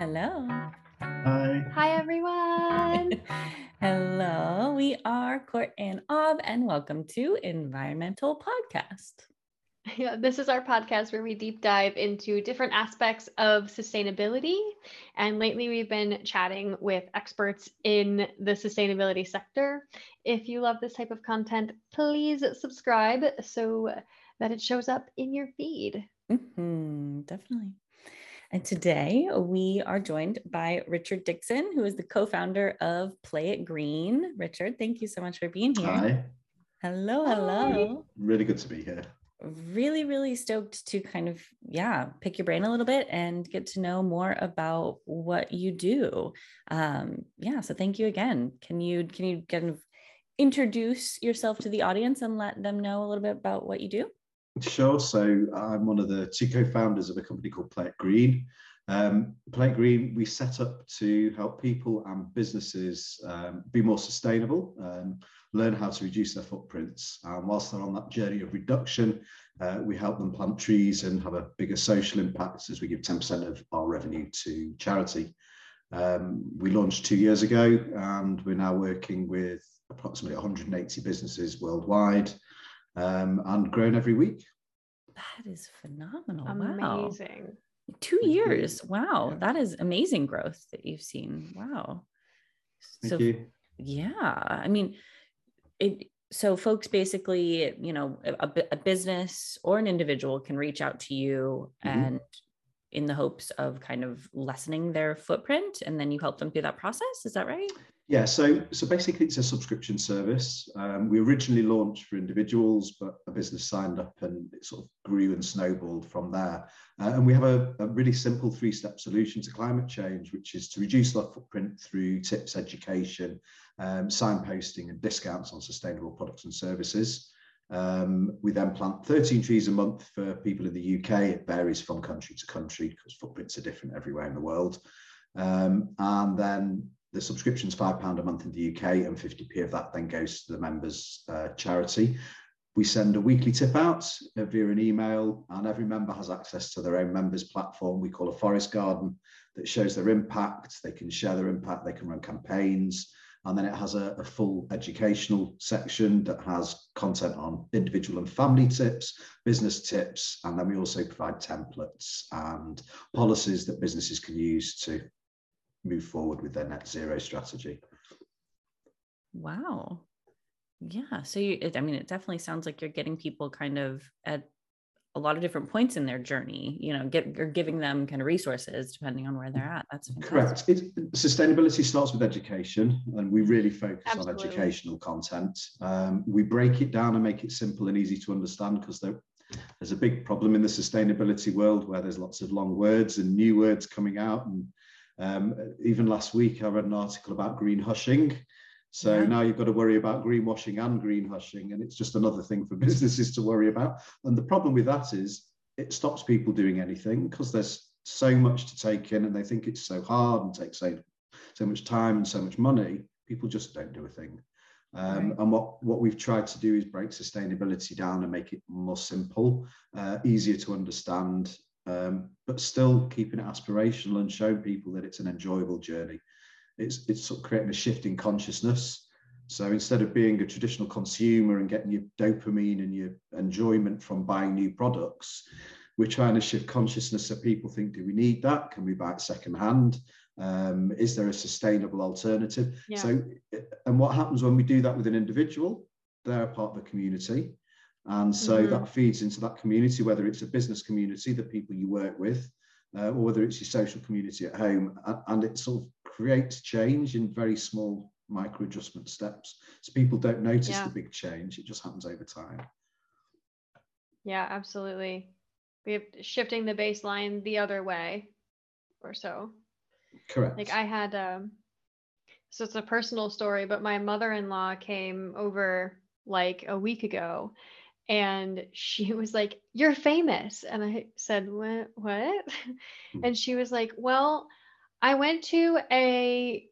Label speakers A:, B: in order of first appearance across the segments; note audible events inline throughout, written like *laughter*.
A: Hello.
B: Hi.
C: Hi, everyone. *laughs*
A: Hello. We are Court and Ob, and welcome to Environmental Podcast. *laughs*
C: Yeah, this is our podcast where we deep dive into different aspects of sustainability. And lately, we've been chatting with experts in the sustainability sector. If you love this type of content, please subscribe so that it shows up in your feed.
A: Mm-hmm, definitely. And today we are joined by Richard Dickson, who is the co founder of Play It Green. Richard, thank you so much for being here.
B: Hi.
A: Hello, hello.
B: Really good to be here.
A: Really, really stoked to kind of, yeah, pick your brain a little bit and get to know more about what you do. Um, yeah, so thank you again. Can you can you kind of introduce yourself to the audience and let them know a little bit about what you do?
B: Sure. So I'm one of the two co-founders of a company called Play It Green. Um, Green, we set up to help people and businesses um, be more sustainable, um, learn how to reduce their footprints. And whilst they're on that journey of reduction, uh, we help them plant trees and have a bigger social impact as we give 10% of our revenue to charity. Um, we launched two years ago and we're now working with approximately 180 businesses worldwide um, and grown every week.
A: That is phenomenal.
C: Amazing.
A: Wow. Two years. Wow. That is amazing growth that you've seen. Wow.
B: Thank
A: so,
B: you.
A: yeah. I mean, it, so folks basically, you know, a, a business or an individual can reach out to you
B: Mhm.
A: and in the hopes of kind of lessening their footprint and then you help them through that process. Is that right?
B: Yeah, so so basically it's a subscription service. Um, we originally launched for individuals, but a business signed up and it sort of grew and snowballed from there. Uh, and we have a, a really simple three-step solution to climate change, which is to reduce our footprint through tips, education, um, signposting, and discounts on sustainable products and services. Um, we then plant 13 trees a month for people in the UK. It varies from country to country because footprints are different everywhere in the world. Um, and then the subscription's £5 a month in the UK, and 50p of that then goes to the members' uh, charity. We send a weekly tip out uh, via an email, and every member has access to their own members' platform we call a forest garden that shows their impact. They can share their impact, they can run campaigns, and then it has a, a full educational section that has content on individual and family tips, business tips, and then we also provide templates and policies that businesses can use to move forward with their net zero strategy.
A: Wow. Yeah. So you, it, I mean, it definitely sounds like you're getting people kind of at a lot of different points in their journey, you know, get, you're giving them kind of resources depending on where they're at. That's fantastic.
B: Correct. It, sustainability starts with education, and we really focus
C: Absolutely.
B: on educational content. Um, we break it down and make it simple and easy to understand because there, there's a big problem in the sustainability world where there's lots of long words and new words coming out. And um, even last week, I read an article about green hushing. So
A: Yeah.
B: now you've got to worry about greenwashing and green hushing, and it's just another thing for *laughs* businesses to worry about. And the problem with that is it stops people doing anything because there's so much to take in, and they think it's so hard and takes so, so much time and so much money. People just don't do a thing. Um,
A: Right.
B: And what, what we've tried to do is break sustainability down and make it more simple, uh, easier to understand, um, but still keeping it aspirational and showing people that it's an enjoyable journey. It's, it's sort of creating a shift in consciousness. So instead of being a traditional consumer and getting your dopamine and your enjoyment from buying new products, we're trying to shift consciousness so people think, do we need that? Can we buy it secondhand? Um, is there a sustainable alternative?
C: Yeah.
B: So, and what happens when we do that with an individual? They're a part of the community. And so
C: Mhm.
B: that feeds into that community, whether it's a business community, the people you work with, uh, or whether it's your social community at home. And it sort of creates change in very small micro adjustment steps. So people don't notice
C: Yeah.
B: the big change, it just happens over time.
C: Yeah, absolutely. We have shifting the baseline the other way or so.
B: Correct.
C: Like I had um so it's a personal story, but my mother-in-law came over like a week ago and she *laughs* was like, "You're famous." And I said, "What? What?" And she was like, "Well, I went to a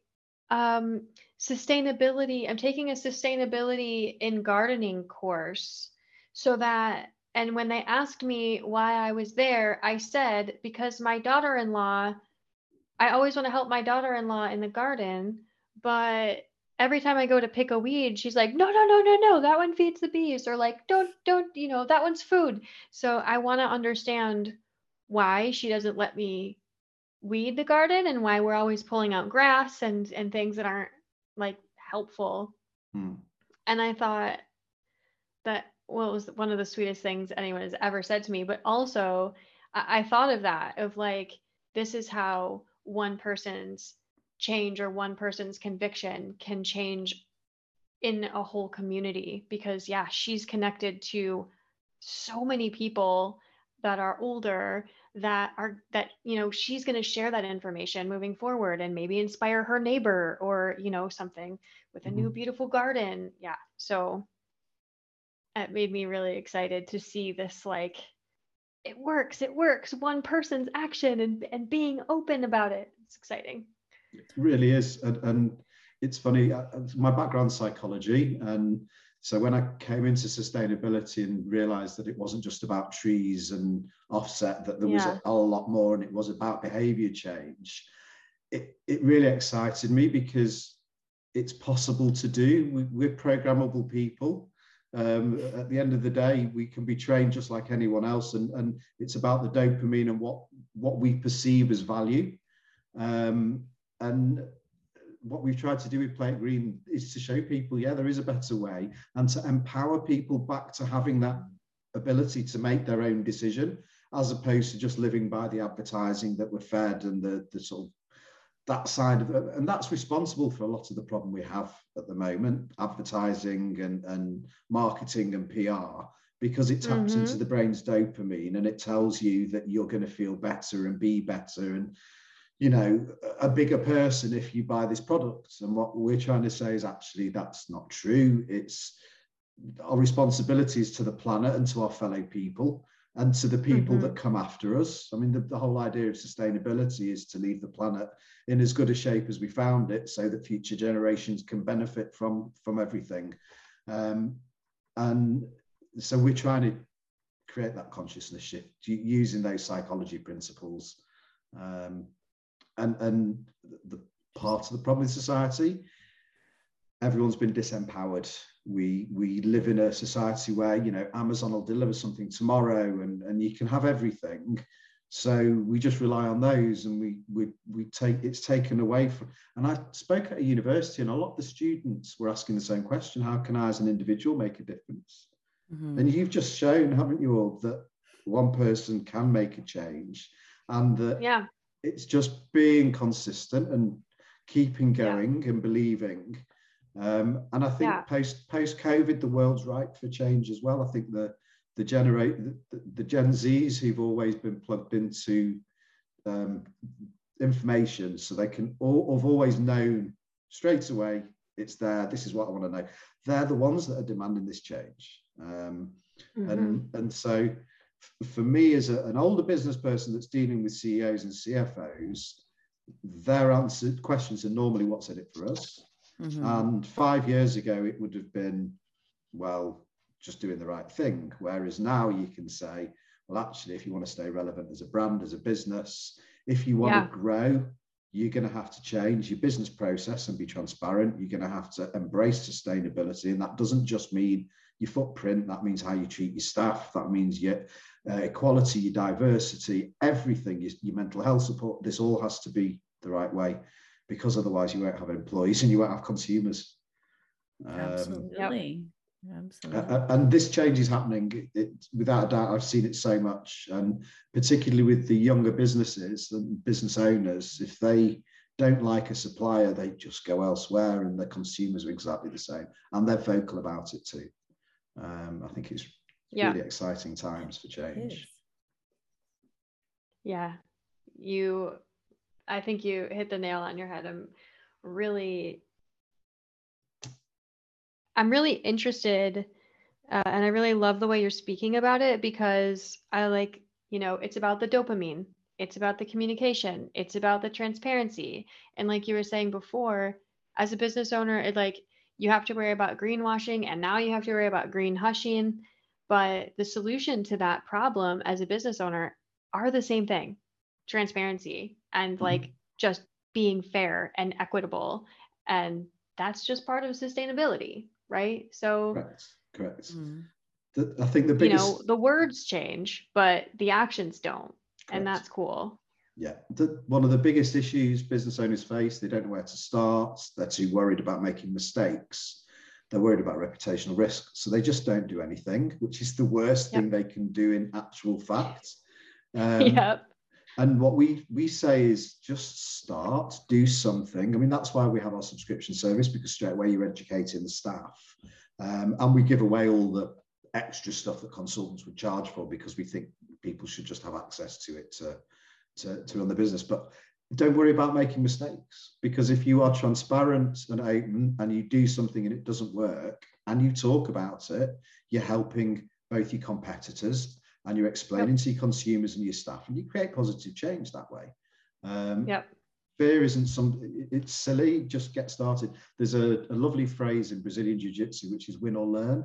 C: um sustainability, I'm taking a sustainability in gardening course so that and when they asked me why I was there, I said because my daughter-in-law I always want to help my daughter-in-law in the garden, but every time I go to pick a weed, she's like, no, no, no, no, no, that one feeds the bees, or like, don't, don't, you know, that one's food. So I want to understand why she doesn't let me weed the garden and why we're always pulling out grass and and things that aren't like helpful.
B: Hmm.
C: And I thought that well, it was one of the sweetest things anyone has ever said to me. But also, I, I thought of that of like, this is how one person's change or one person's conviction can change in a whole community because yeah she's connected to so many people that are older that are that you know she's going to share that information moving forward and maybe inspire her neighbor or you know something with a mm-hmm. new beautiful garden. Yeah so it made me really excited to see this like it works it works one person's action and and being open about it. It's exciting
B: it really is and, and it's funny uh, my background psychology and so when i came into sustainability and realized that it wasn't just about trees and offset that there was a, a lot more and it was about behavior change it, it really excited me because it's possible to do. We, we're programmable people. Um, at the end of the day, we can be trained just like anyone else, and, and it's about the dopamine and what what we perceive as value. Um, and what we've tried to do with Play It Green is to show people, yeah, there is a better way, and to empower people back to having that ability to make their own decision, as opposed to just living by the advertising that we're fed and the the sort of that side of it, and that's responsible for a lot of the problem we have at the moment advertising and, and marketing and pr because it taps mm-hmm. into the brain's dopamine and it tells you that you're going to feel better and be better and you know a bigger person if you buy this product and what we're trying to say is actually that's not true it's our responsibilities to the planet and to our fellow people and to the people mm-hmm. that come after us. I mean, the, the, whole idea of sustainability is to leave the planet in as good a shape as we found it, so that future generations can benefit from from everything. Um, and so we're trying to create that consciousness shift using those psychology principles. Um, and and the part of the problem in society, everyone's been disempowered. We we live in a society where you know Amazon will deliver something tomorrow and and you can have everything. So we just rely on those and we we we take it's taken away from and I spoke at a university and a lot of the students were asking the same question how can I as an individual make a difference? Mm-hmm. and you've just shown haven't you all that one person can make a change and that
C: yeah
B: it's just being consistent and keeping going yeah. and believing um, and I think yeah. post post COVID, the world's ripe for change as well. I think the the generate the, the Gen Zs who've always been plugged into um, information, so they can all have always known straight away it's there. This is what I want to know. They're the ones that are demanding this change. Um, mm-hmm. And and so for me as a, an older business person that's dealing with CEOs and CFOs, their answered questions are normally what's in it for us Mm-hmm. And five years ago, it would have been, well, just doing the right thing. Whereas now you can say, well, actually, if you want to stay relevant as a brand, as a business, if you want yeah. to grow, you're going to have to change your business process and be transparent. You're going to have to embrace sustainability. And that doesn't just mean your footprint, that means how you treat your staff, that means your uh, equality, your diversity, everything, your, your mental health support. This all has to be the right way because otherwise you won't have employees and you won't have consumers.
A: Um, Absolutely.
B: Absolutely. Uh, and this change is happening it, without a doubt. I've seen it so much, and particularly with the younger businesses and business owners, if they don't like a supplier, they just go elsewhere, and the consumers are exactly the same, and they're vocal about it too. Um, I think it's yeah. really exciting times for change.
C: Yeah, you I think you hit the nail on your head. I'm really, I'm really interested, uh, and I really love the way you're speaking about it because I like, you know, it's about the dopamine, it's about the communication, it's about the transparency, and like you were saying before, as a business owner, it like you have to worry about greenwashing, and now you have to worry about green hushing. But the solution to that problem as a business owner are the same thing transparency and mm-hmm. like just being fair and equitable. And that's just part of sustainability, right? So
B: correct, correct. Mm. The, I think the biggest,
C: you know, the words change, but the actions don't, correct. and that's cool.
B: Yeah, the, one of the biggest issues business owners face, they don't know where to start. They're too worried about making mistakes. They're worried about reputational risk, so they just don't do anything, which is the worst yep. thing they can do in actual fact. *laughs*
C: Um, yep.
B: And what we we say is just start, do something. I mean, that's why we have our subscription service because straight away you're educating the staff, um, and we give away all the extra stuff that consultants would charge for because we think people should just have access to it to to, to run the business. But don't worry about making mistakes because if you are transparent and open and you do something and it doesn't work and you talk about it, you're helping both your competitors and you're explaining yep. to your consumers and your staff and you create positive change that way. Um,
C: yep.
B: Fear isn't some, it's silly, just get started. There's a, a lovely phrase in Brazilian Jiu Jitsu, which is win or learn.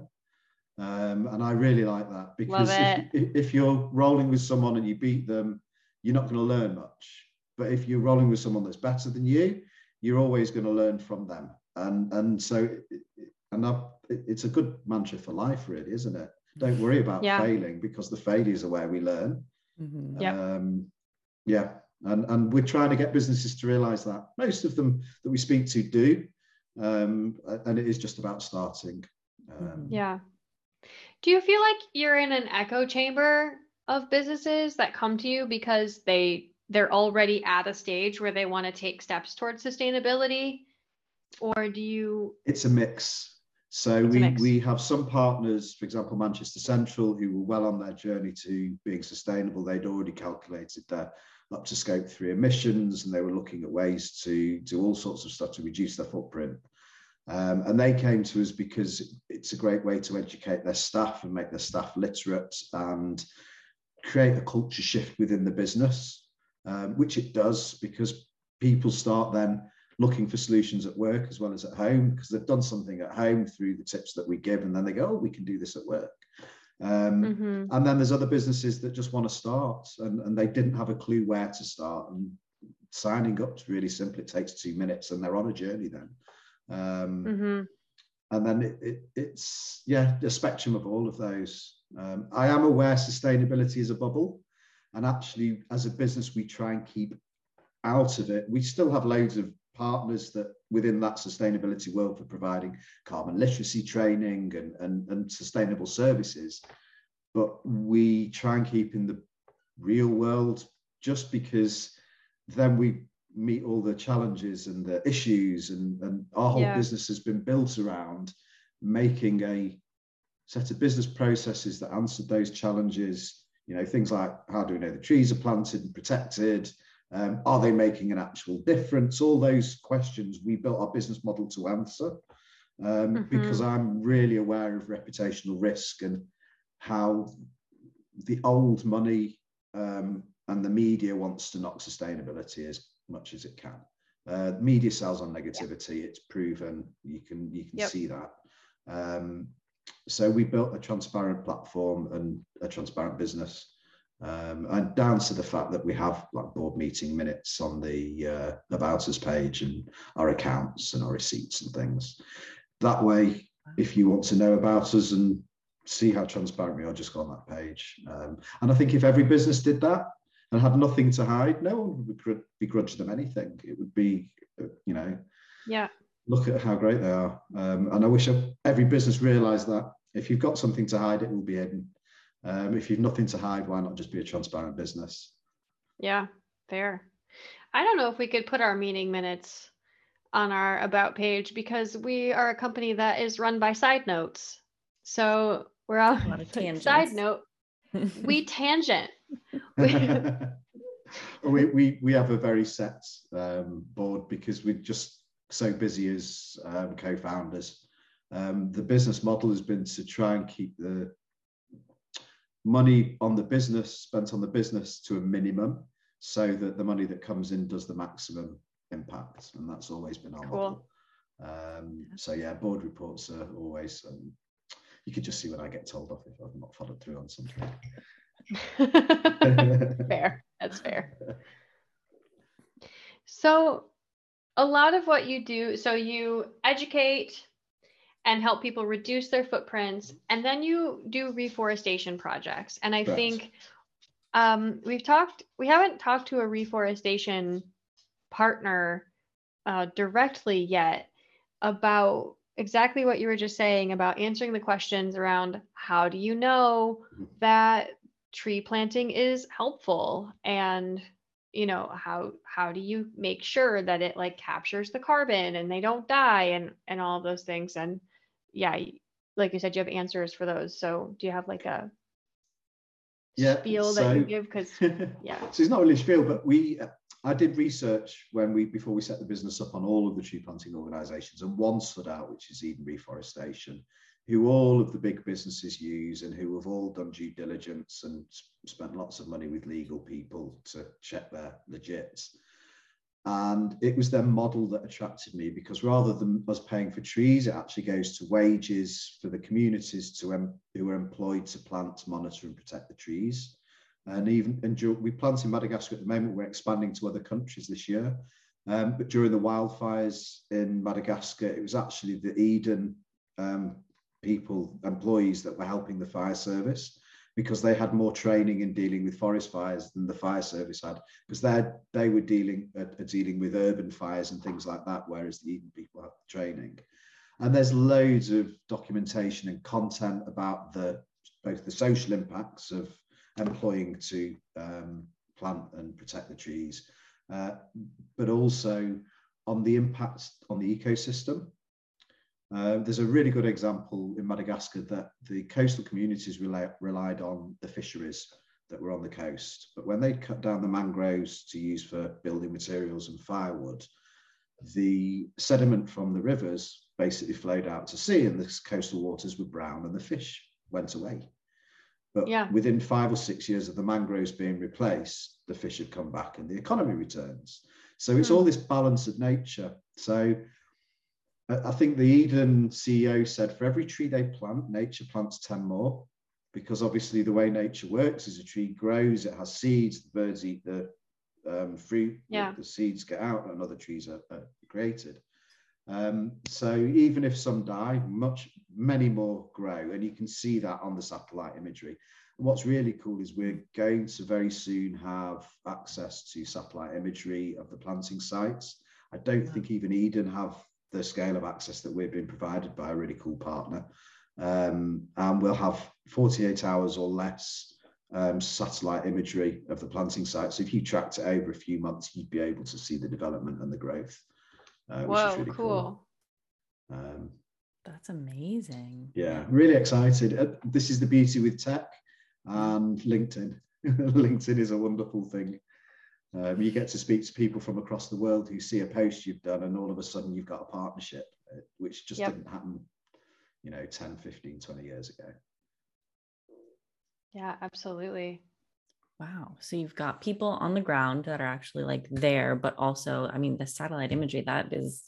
B: Um, and I really like that because if, if, you're rolling with someone and you beat them, you're not going to learn much. But if you're rolling with someone that's better than you, you're always going to learn from them. And and so, and I, it's a good mantra for life, really, isn't it? Don't worry about yeah. failing because the failures are where we learn.
C: Mm-hmm. Yeah. Um,
B: yeah. And, and we're trying to get businesses to realize that. Most of them that we speak to do. Um, and it is just about starting.
C: Um, yeah. Do you feel like you're in an echo chamber of businesses that come to you because they they're already at a stage where they want to take steps towards sustainability? Or do you
B: it's a mix. So we, we have some partners for example manchester central who were well on their journey to being sustainable. They'd already calculated their up to scope three emissions and they were looking at ways to do all sorts of stuff to reduce their footprint. Um, and they came to us because it's a great way to educate their staff and make their staff literate and create a culture shift within the business, um, which it does because people start then looking for solutions at work as well as at home because they've done something at home through the tips that we give and then they go, oh, we can do this at work. Um, mm-hmm. And then there's other businesses that just want to start and, and they didn't have a clue where to start. And signing up is really simple. It takes two minutes and they're on a journey then. Um, mm-hmm. And then it, it, it's, yeah, a spectrum of all of those. Um, I am aware sustainability is a bubble, and actually, as a business, we try and keep out of it. We still have loads of partners that within that sustainability world for providing carbon literacy training and, and, and sustainable services. But we try and keep in the real world just because then we meet all the challenges and the issues and, and our whole yeah. business has been built around making a set of business processes that answered those challenges. You know, things like how do we know the trees are planted and protected? Um, are they making an actual difference? All those questions we built our business model to answer um, mm-hmm. because I'm really aware of reputational risk and how the old money um, and the media wants to knock sustainability as much as it can. Uh, media sells on negativity. It's proven. You can you can yep. see that. Um, so we built a transparent platform and a transparent business um, and down to the fact that we have like board meeting minutes on the uh, about us page and our accounts and our receipts and things. That way if you want to know about us and see how transparent we are just go on that page. Um, and i think if every business did that and had nothing to hide no one would begrudge them anything. It would be uh, you know
C: yeah
B: look at how great they are. Um, and I wish every business realised that if you've got something to hide, it will be hidden. Um, if you've nothing to hide, why not just be a transparent business?
C: Yeah, fair. I don't know if we could put our meeting minutes on our about page because we are a company that is run by side notes. So we're all *laughs* side note. *laughs* we tangent. *laughs*
B: we, we, we have a very set um, board because we just so busy as um, co-founders. Um, the business model has been to try and keep the money on the business spent on the business to a minimum so that the money that comes in does the maximum impact and that's always been our cool. model um, so yeah board reports are always um, you could just see when i get told off if i've not followed through on something *laughs*
C: fair that's fair *laughs* So, a lot of what you do, so you educate and help people reduce their footprints, and then you do reforestation projects. And I
B: Correct.
C: think um, we've talked, we haven't talked to a reforestation partner uh, directly yet about exactly what you were just saying about answering the questions around how do you know
B: Mhm.
C: that tree planting is helpful and you know how how do you make sure that it like captures the carbon and they don't die and and all of those things? And yeah like you said you have answers for those. So do you have like a
B: Yeah,
C: spiel that you
B: so-
C: give? Because *laughs* yeah.
B: So it's not really a spiel, but we uh, I did research when we before we set the business up on all of the tree planting organisations, and one stood out, which is Eden Reforestation, who all of the big businesses use and who have all done due diligence and spent lots of money with legal people to check their legits. And it was their model that attracted me because rather than us paying for trees, it actually goes to wages for the communities to who are employed to plant, monitor, and protect the trees. And even and we plant in Madagascar at the moment. We're expanding to other countries this year. Um, but during the wildfires in Madagascar, it was actually the Eden um, people, employees that were helping the fire service because they had more training in dealing with forest fires than the fire service had because they they were dealing uh, uh, dealing with urban fires and things like that, whereas the Eden people had the training. And there's loads of documentation and content about the both the social impacts of employing to um, plant and protect the trees, uh, but also on the impacts on the ecosystem. Uh, there's a really good example in Madagascar that the coastal communities rely, relied on the fisheries that were on the coast. But when they cut down the mangroves to use for building materials and firewood, the sediment from the rivers basically flowed out to sea and the coastal waters were brown and the fish went away. But
C: Yeah.
B: within five or six years of the mangroves being replaced, the fish have come back and the economy returns. So it's
C: Hmm.
B: all this balance of nature. So I think the Eden CEO said for every tree they plant, nature plants 10 more. Because obviously, the way nature works is a tree grows, it has seeds, the birds eat the um, fruit, the- the, seeds get out, and other trees are, are created. Um, so even if some die, much many more grow, and you can see that on the satellite imagery. And what's really cool is we're going to very soon have access to satellite imagery of the planting sites. I don't
A: Yeah.
B: think even Eden have the scale of access that we're being provided by a really cool partner. Um, and we'll have 48 hours or less um, satellite imagery of the planting site. So if you tracked it over a few months, you'd be able to see the development and the growth. Uh, which is
C: whoa
B: really
C: cool
B: Um,
A: That's amazing.
B: yeah, really excited. Uh, this is the beauty with tech and LinkedIn. *laughs* LinkedIn is a wonderful thing. Um, you get to speak to people from across the world who see a post you've done, and all of a sudden you've got a partnership, uh, which just
C: Yep.
B: didn't happen, you know, 10, 15, 20 years ago.
C: yeah absolutely
A: Wow. So you've got people on the ground that are actually like there, but also, I mean, the satellite imagery that is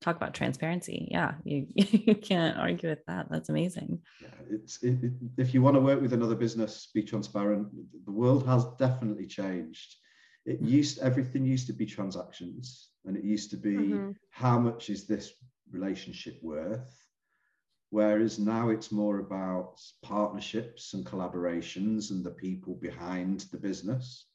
A: talk about transparency. Yeah, you *laughs* you can't argue with that. That's amazing.
B: Yeah, it's it, it- if you want to work with another business, be transparent. The world has definitely changed. It used everything used to be transactions, and it used to be
C: Mhm.
B: how much is this relationship worth. Whereas now it's more about partnerships and collaborations and the people behind the business.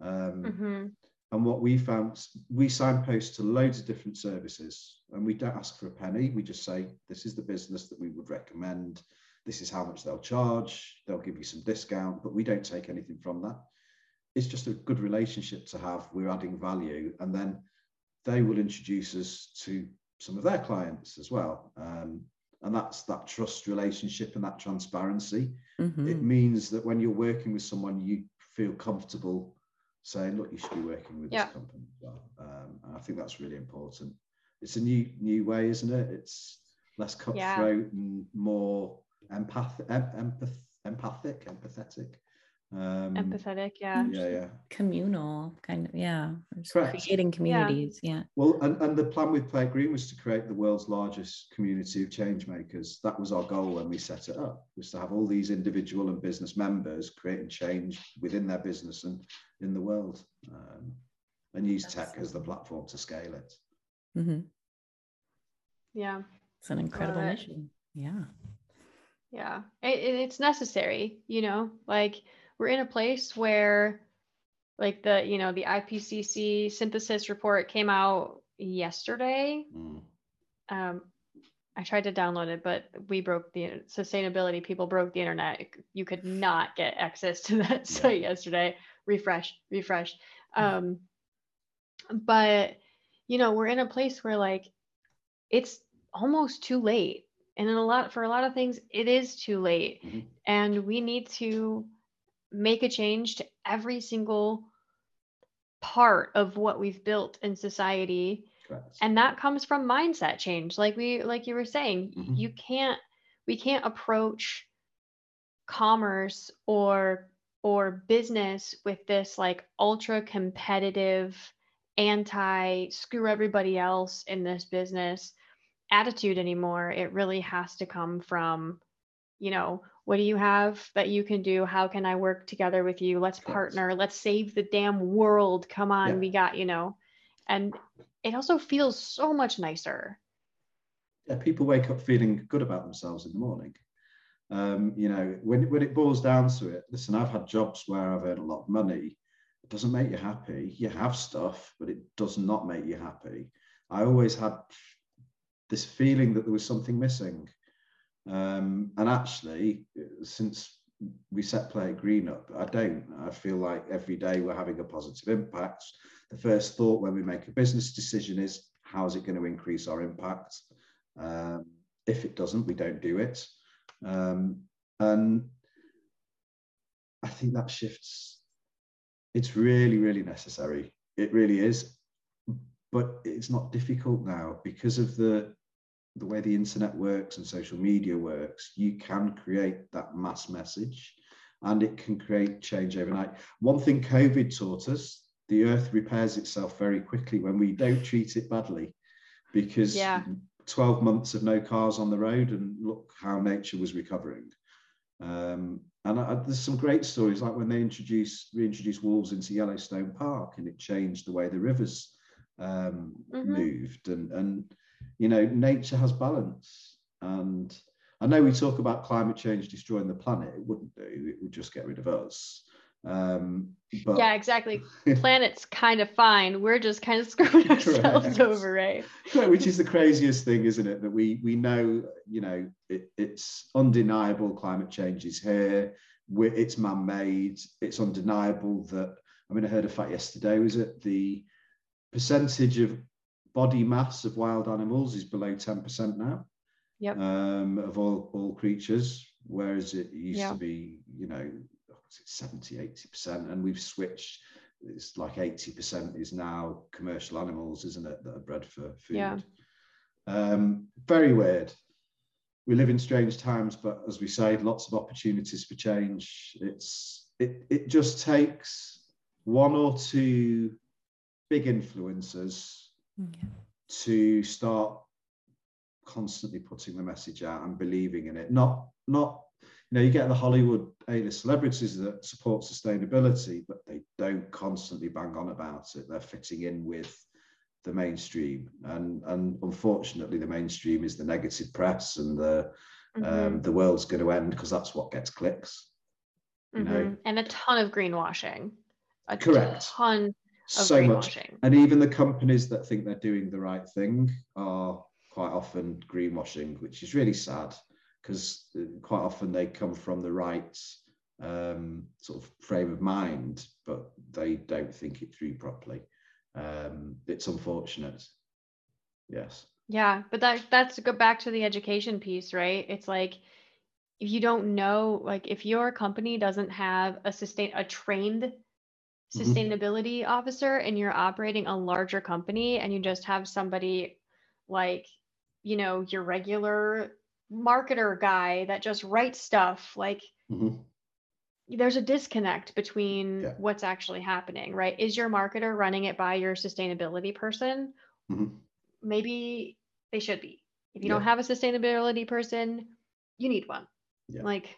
B: Um,
C: hmm
B: and what we found, we signpost to loads of different services and we don't ask for a penny. We just say, this is the business that we would recommend. This is how much they'll charge. They'll give you some discount, but we don't take anything from that. It's just a good relationship to have. We're adding value. And then they will introduce us to some of their clients as well. Um, and that's that trust relationship and that transparency
A: Mhm.
B: it means that when you're working with someone, you feel comfortable saying, "Look, you should be working with
C: Yeah.
B: this company." as well. Um, and I think that's really important. It's a new new way, isn't it? It's less cutthroat and more empath, em- empath, empathic, empathetic. Um,
C: empathetic yeah
B: Yeah, yeah.
A: Communal kind of, yeah.
B: Correct.
A: creating communities. Yeah.
B: Well, and, and the plan with Play Green was to create the world's largest community of change makers. That was our goal when we set it up, was to have all these individual and business members creating change within their business and in the world. Um, and use tech as the platform to scale it.
A: Mm-hmm.
C: Yeah.
A: It's an incredible mission. Yeah.
C: Yeah. It, it's necessary, you know, like we're in a place where like the, you know, the IPCC synthesis report came out yesterday. Mm. Um, I tried to download it, but we broke the sustainability. People broke the internet. You could not get access to that *laughs* site yesterday. Refresh, refresh. Um, but you know, we're in a place where like it's almost too late, and in a lot for a lot of things, it is too late, mm-hmm. and we need to make a change to every single part of what we've built in society Correct. and that comes from mindset change like we like you were saying mm-hmm. you can't we can't approach commerce or or business with this like ultra competitive anti screw everybody else in this business attitude anymore it really has to come from you know what do you have that you can do? How can i work together with you? Let's partner. Let's save the damn world. Come on yeah. we got you know. And it also feels so much nicer.
B: Yeah people wake up feeling good about themselves in the morning. Um, you know when, when it boils down to it listen i've had jobs where i've earned a lot of money. It doesn't make you happy. You have stuff but it does not make you happy. I always had this feeling that there was something missing um, and actually, since we set Play Green up, I don't. I feel like every day we're having a positive impact. The first thought when we make a business decision is, how is it going to increase our impact? Um, if it doesn't, we don't do it. Um, and I think that shifts. It's really, really necessary. It really is. But it's not difficult now because of the the way the internet works and social media works, you can create that mass message and it can create change overnight. One thing COVID taught us the earth repairs itself very quickly when we don't treat it badly because yeah. 12 months of no cars on the road and look how nature was recovering. Um, and I, there's some great stories like when they introduced reintroduced wolves into Yellowstone Park and it changed the way the rivers um, mm-hmm. moved and and you know, nature has balance. And I know we talk about climate change destroying the planet. It wouldn't do. It would just get rid of us. Um,
C: but yeah, exactly. *laughs* Planet's kind of fine. We're just kind of screwing *laughs* ourselves over, right?
B: Which is the craziest thing, isn't it? That we we know, you know, it, it's undeniable. Climate change is here. We're, it's man-made. It's undeniable that. I mean, I heard a fact yesterday. Was it the percentage of body mass of wild animals is below 10% now
C: yep.
B: um, of all, all creatures, whereas it used to be, you know, 70, 80%. And we've switched, it's like 80% is now commercial animals, isn't it, that are bred for food.
C: Yeah.
B: Um, very weird. We live in strange times, but as we say, lots of opportunities for change. It's it, it just takes one or two big influencers yeah. to start constantly putting the message out and believing in it. Not not you know you get the Hollywood A-list celebrities that support sustainability, but they don't constantly bang on about it. They're fitting in with the mainstream, and and unfortunately, the mainstream is the negative press, and the mm-hmm. um, the world's going to end because that's what gets clicks.
C: You mm-hmm. know, and a ton of greenwashing. A Correct. ton
B: so much. And even the companies that think they're doing the right thing are quite often greenwashing, which is really sad because uh, quite often they come from the right um, sort of frame of mind, but they don't think it through properly. Um, it's unfortunate. Yes.
C: Yeah, but that that's go back to the education piece, right? It's like if you don't know, like if your company doesn't have a sustain a trained. Sustainability mm-hmm. officer and you're operating a larger company and you just have somebody like you know your regular marketer guy that just writes stuff like mm-hmm. there's a disconnect between yeah. what's actually happening right is your marketer running it by your sustainability person mm-hmm. maybe they should be if you yeah. don't have a sustainability person you need one yeah. like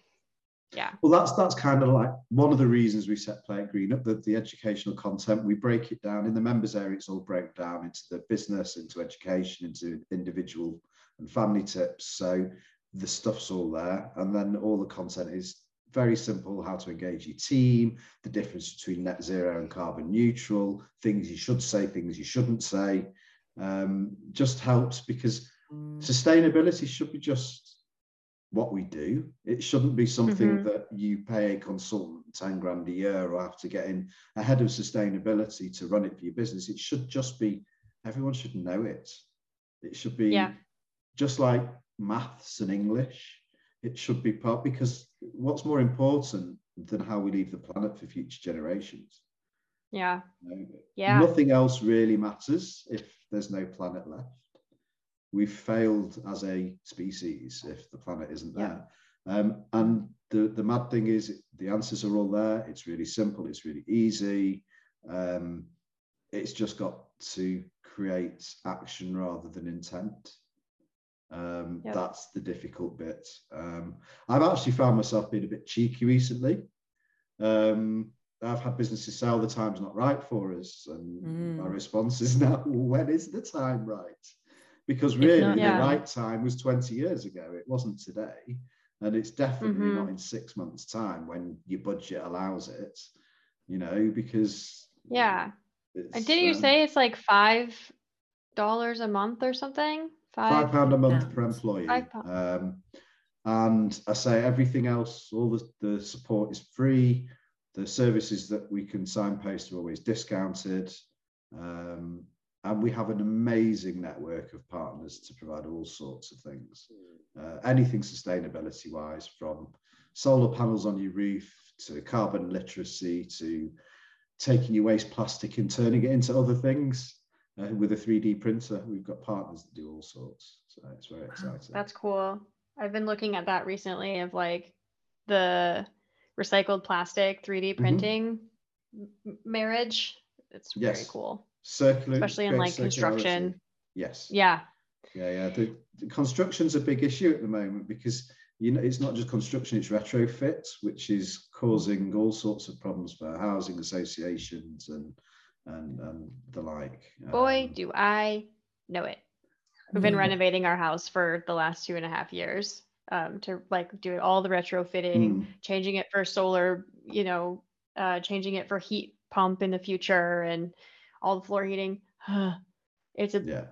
C: yeah.
B: Well, that's that's kind of like one of the reasons we set Play It Green up. The, the educational content we break it down in the members area. It's all break down into the business, into education, into individual and family tips. So the stuff's all there, and then all the content is very simple how to engage your team, the difference between net zero and carbon neutral, things you should say, things you shouldn't say. Um, just helps because mm. sustainability should be just what we do. It shouldn't be something mm-hmm. that you pay a consultant 10 grand a year or have to get in ahead of sustainability to run it for your business. It should just be, everyone should know it. It should be yeah. just like maths and English. It should be part because what's more important than how we leave the planet for future generations?
C: Yeah.
B: You know,
C: yeah.
B: Nothing else really matters if there's no planet left we've failed as a species if the planet isn't there. Yeah. Um, and the, the mad thing is the answers are all there. It's really simple. It's really easy. Um, it's just got to create action rather than intent. Um, yep. That's the difficult bit. Um, I've actually found myself being a bit cheeky recently. Um, I've had businesses say, "Oh, the time's not right for us," and mm. my response is *laughs* now, "When is the time right?" Because really not, yeah. the right time was 20 years ago. It wasn't today. And it's definitely mm-hmm. not in six months time when your budget allows it you know because
C: yeah. And did you um, say it's like five dollars a month or something?
B: Five, five pound a month per employee. Um, and i say everything else all the, the support is free. The services that we can signpost are always discounted. Um, and we have an amazing network of partners to provide all sorts of things. Uh, anything sustainability wise, from solar panels on your roof to carbon literacy to taking your waste plastic and turning it into other things. Uh, with a 3D printer, we've got partners that do all sorts. So it's very exciting.
C: That's cool. I've been looking at that recently of like the recycled plastic 3D mm-hmm. printing mm-hmm. marriage. It's yes. very cool
B: circular
C: especially in like construction.
B: yes.
C: Yeah.
B: Yeah yeah. The, the, construction's a big issue at the moment because you know it's not just construction it's retrofit which is causing all sorts of problems for housing associations and and and the like.
C: Boy um, do i know it. We've been renovating our house for the last two and a half years um, to like do all the retrofitting mm. changing it for solar you know uh, changing it for heat pump in the future and all the floor heating. *sighs* it's a
B: yeah,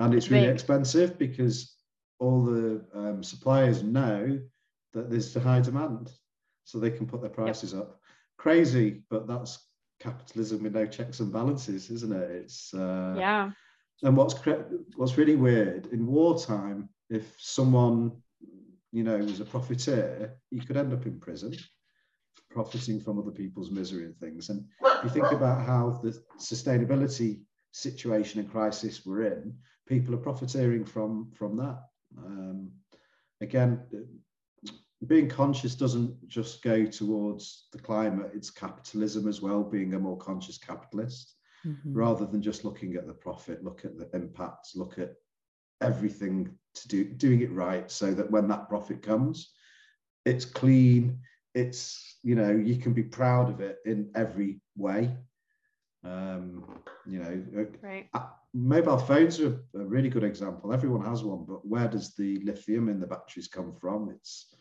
B: and it's really expensive because all the um, suppliers know that there's a high demand, so they can put their prices yep. up. Crazy, but that's capitalism with no checks and balances, isn't it? It's
C: uh, yeah.
B: And what's what's really weird in wartime, if someone you know was a profiteer, you could end up in prison profiting from other people's misery and things. And if you think about how the sustainability situation and crisis we're in, people are profiteering from from that. Um, again, being conscious doesn't just go towards the climate; it's capitalism as well. Being a more conscious capitalist, mm-hmm. rather than just looking at the profit, look at the impacts, look at everything to do doing it right, so that when that profit comes, it's clean it's you know you can be proud of it in every way. Um you know
C: uh, right.
B: Uh, mobile phones are a really good example. Everyone has one but where does the lithium in the batteries come from? It's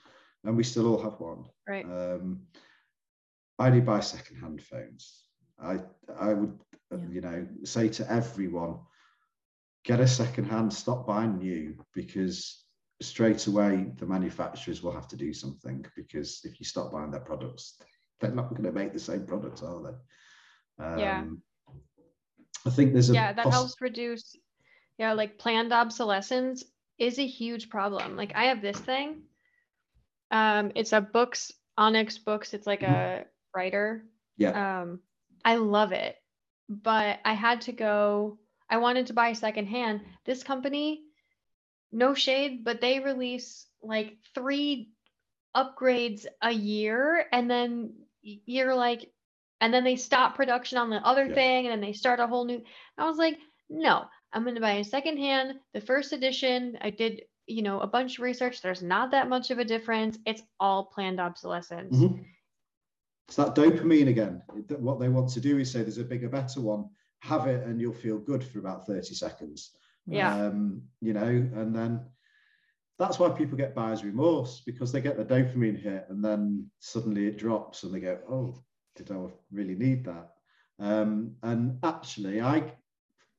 B: and we still all have one.
C: Right.
B: Um i do buy second-hand phones. I i would uh, yeah. you know say to everyone get a second-hand stop buying new because straight away the manufacturers will have to do something because if you stop buying their products, *laughs* they're not going to make the same products, are they?
C: Um, yeah.
B: I think there's a
C: yeah that poss- helps reduce yeah like planned obsolescence is a huge problem. Like I have this thing. Um, it's a Boox Onyx Boox. It's like mm-hmm. a writer.
B: Yeah.
C: Um, I love it, but I had to go. I wanted to buy secondhand. This company no shade, but they release like three upgrades a year and then you're like and then they stop production on the other yeah. thing and then they start a whole new I was like, no, I'm gonna buy a second hand, the first edition. I did you know, a bunch of research. There's not that much of a difference. It's all planned obsolescence.
B: Mhm. It's that dopamine again. What they want to do is say there's a bigger, better one. Have it, and you'll feel good for about 30 seconds.
C: Yeah.
B: Um, you know, and then that's why people get buyer's remorse because they get the dopamine hit and then suddenly it drops and they go, oh, did I really need that? Um, and actually, I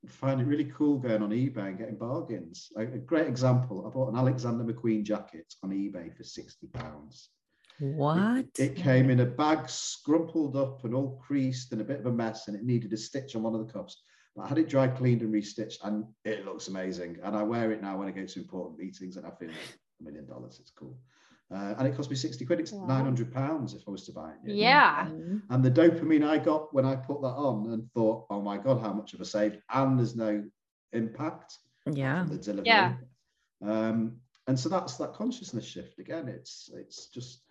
B: find it really cool going on eBay and getting bargains. A, a great example, I bought an Alexander McQueen jacket on eBay for 60 pounds.
A: What?
B: It, it came in a bag, scrumpled up and all creased and a bit of a mess, and it needed a stitch on one of the cuffs. But I had it dry cleaned and restitched, and it looks amazing. And I wear it now when I go to important meetings, and I feel like a million dollars. It's cool. Uh, and it cost me 60 quid. It's
C: Wow.
B: 900 pounds if I was to buy it. new.
C: Yeah.
B: And the dopamine I got when I put that on and thought, oh my God, how much have I saved? And there's no impact
A: Yeah.
B: the delivery.
C: Yeah.
B: Um, and so that's that consciousness shift again. It's it's just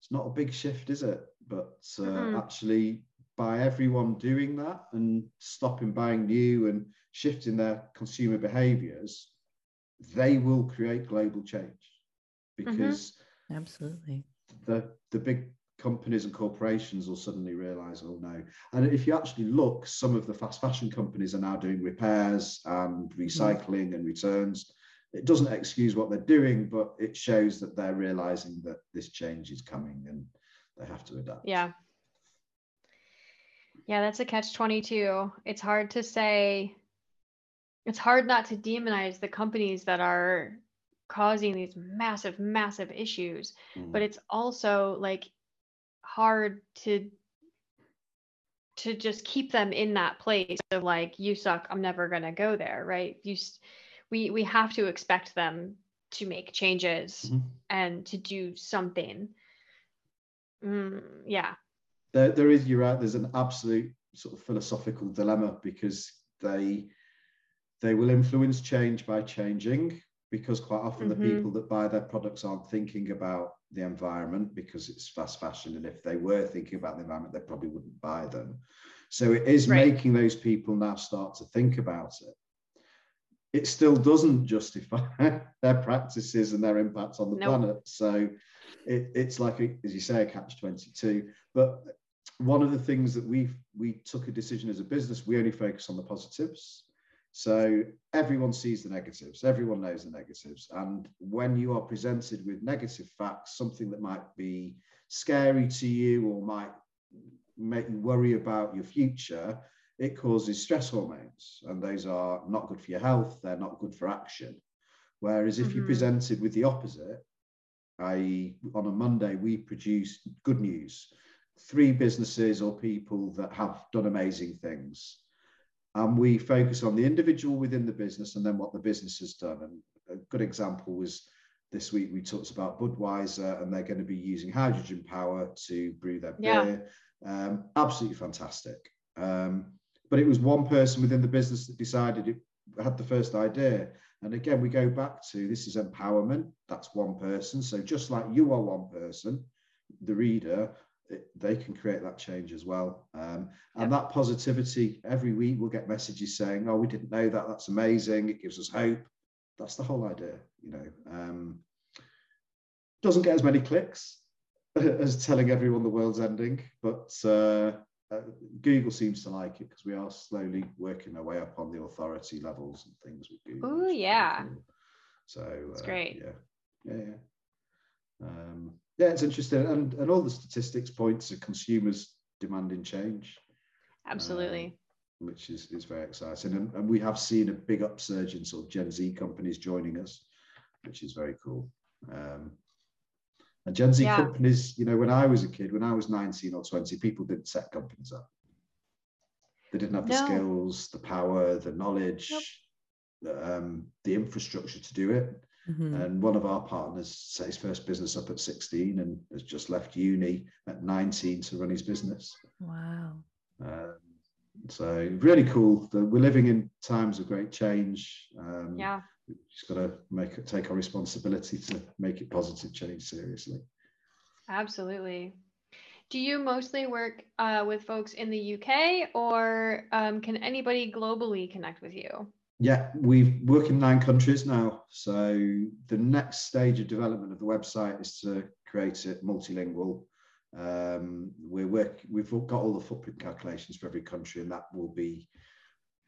B: it's not a big shift, is it? But uh,
C: Mhm.
B: actually, by everyone doing that and stopping buying new and shifting their consumer behaviors, they will create global change. Mm-hmm. Because
A: Absolutely.
B: the the big companies and corporations will suddenly realize oh no. And if you actually look some of the fast fashion companies are now doing repairs and mm-hmm. recycling and returns. It doesn't excuse what they're doing but it shows that they're realizing that this change is coming and they have to adapt.
C: Yeah. Yeah, that's a catch 22. It's hard to say, it's hard not to demonize the companies that are causing these massive, massive issues,
B: Mm.
C: but it's also like hard to to just keep them in that place of like you suck i'm never going to go there right you we we have to expect them to make changes
B: Mhm.
C: and to do something mm, yeah
B: there, there is you're right there's an absolute sort of philosophical dilemma because they they will influence change by changing because quite often the
C: Mhm.
B: people that buy their products aren't thinking about the environment because it's fast fashion and if they were thinking about the environment they probably wouldn't buy them so it is
C: Right.
B: making those people now start to think about it it still doesn't justify *laughs* their practices and their impact on the
C: Nope.
B: planet so it, it's like a, as you say a catch 22 but one of the things that we we took a decision as a business we only focus on the positives. So everyone sees the negatives everyone knows the negatives. And when you are presented with negative facts something that might be scary to you or might make you worry about your future it causes stress hormones. And those are not good for your health they're not good for action. Whereas if you're
C: Mhm.
B: presented with the opposite i.e on a monday we produce good news three businesses or people that have done amazing things. And we focus on the individual within the business and then what the business has done. And a good example was this week we talked about Budweiser and they're going to be using hydrogen power to brew their
C: Yeah.
B: beer. Um, absolutely fantastic. Um, but it was one person within the business that decided it had the first idea. And again, we go back to this is empowerment. That's one person. So just like you are one person, the reader, it- they can create that change as well. Um, and that positivity, every week we'll get messages saying, oh, we didn't know that. That's amazing. It gives us hope. That's the whole idea, you know. Um, doesn't get as many clicks *laughs* as telling everyone the world's ending, but uh, uh, Google seems to like it because we are slowly working our way up on the authority levels and things with Google.
C: Ooh,
B: which is pretty
C: yeah.
B: cool. So
C: That's
B: uh,
C: great.
B: Yeah, yeah, yeah. Um, yeah, it's interesting, and and all the statistics point to consumers demanding change,
C: absolutely
B: which is is very exciting, and, and we have seen a big upsurge in sort of Gen Z companies joining us, which is very cool. Um, and Gen Z
C: Yeah.
B: companies, you know, when I was a kid, when I was 19 or 20, people didn't set companies up. They didn't have the
C: No.
B: skills, the power, the knowledge,
C: Nope.
B: the, um, the infrastructure to do it.
A: Mhm.
B: And one of our partners set his first business up at 16 and has just left uni at 19 to run his business.
A: Wow.
B: Um, so really cool. that We're living in times of great change. Um,
C: yeah
B: We've just got to make it, take our responsibility to make it positive change seriously.
C: Absolutely. Do you mostly work uh, with folks in the UK or um, can anybody globally connect with you?
B: Yeah, we work in nine countries now. So the next stage of development of the website is to create it multilingual. Um, we're work, we've got all the footprint calculations for every country, and that will be,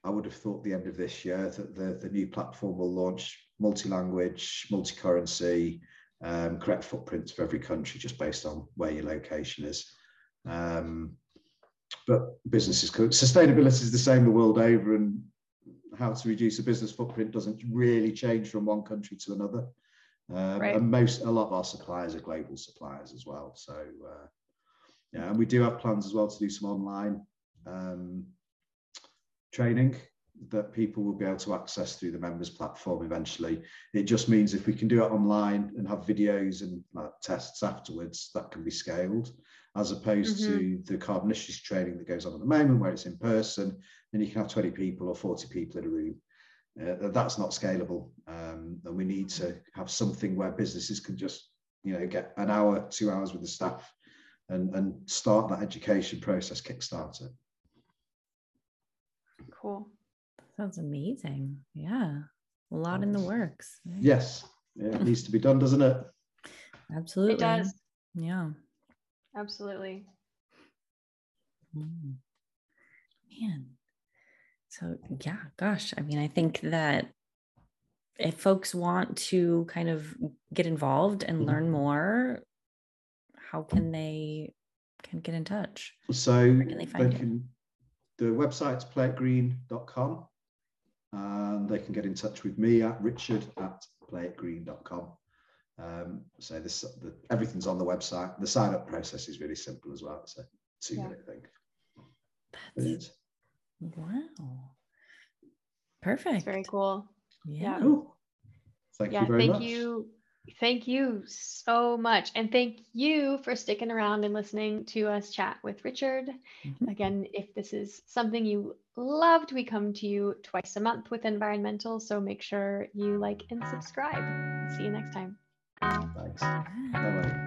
B: I would have thought, the end of this year that the, the new platform will launch multi-language, multi-currency, um, correct footprints for every country just based on where your location is. Um, but business is sustainability is the same the world over, and how to reduce a business footprint doesn't really change from one country to another. Um, right. And most, a lot of our suppliers are global suppliers as well. So, uh, yeah, and we do have plans as well to do some online um, training that people will be able to access through the members platform eventually. It just means if we can do it online and have videos and uh, tests afterwards, that can be scaled, as opposed mm-hmm. to the carbon issues training that goes on at the moment, where it's in person and you can have 20 people or 40 people in a room. Uh, that's not scalable, um, and we need to have something where businesses can just, you know, get an hour, two hours with the staff, and and start that education process, kickstart it.
C: Cool.
A: Sounds amazing. Yeah. A lot in the works.
B: Right? Yes. Yeah, it needs to be done, doesn't it?
A: Absolutely.
C: It does.
A: Yeah.
C: Absolutely.
A: Mm. Man. So, yeah, gosh, I mean, I think that if folks want to kind of get involved and mm-hmm. learn more, how can they can get in touch?
B: So can they, they can, the website's playitgreen.com and they can get in touch with me at richard at playitgreen.com. Um, so this the, everything's on the website. The sign up process is really simple as well. It's a two minute thing.
A: That's, wow. Perfect. That's
C: very cool.
A: Yeah.
B: Cool. Thank
C: yeah,
B: you very
C: thank
B: much.
C: you Thank you so much. And thank you for sticking around and listening to us chat with Richard. Mm-hmm. Again, if this is something you loved, we come to you twice a month with environmental. So make sure you like and subscribe. See you next time.
B: Thanks. Bye-bye.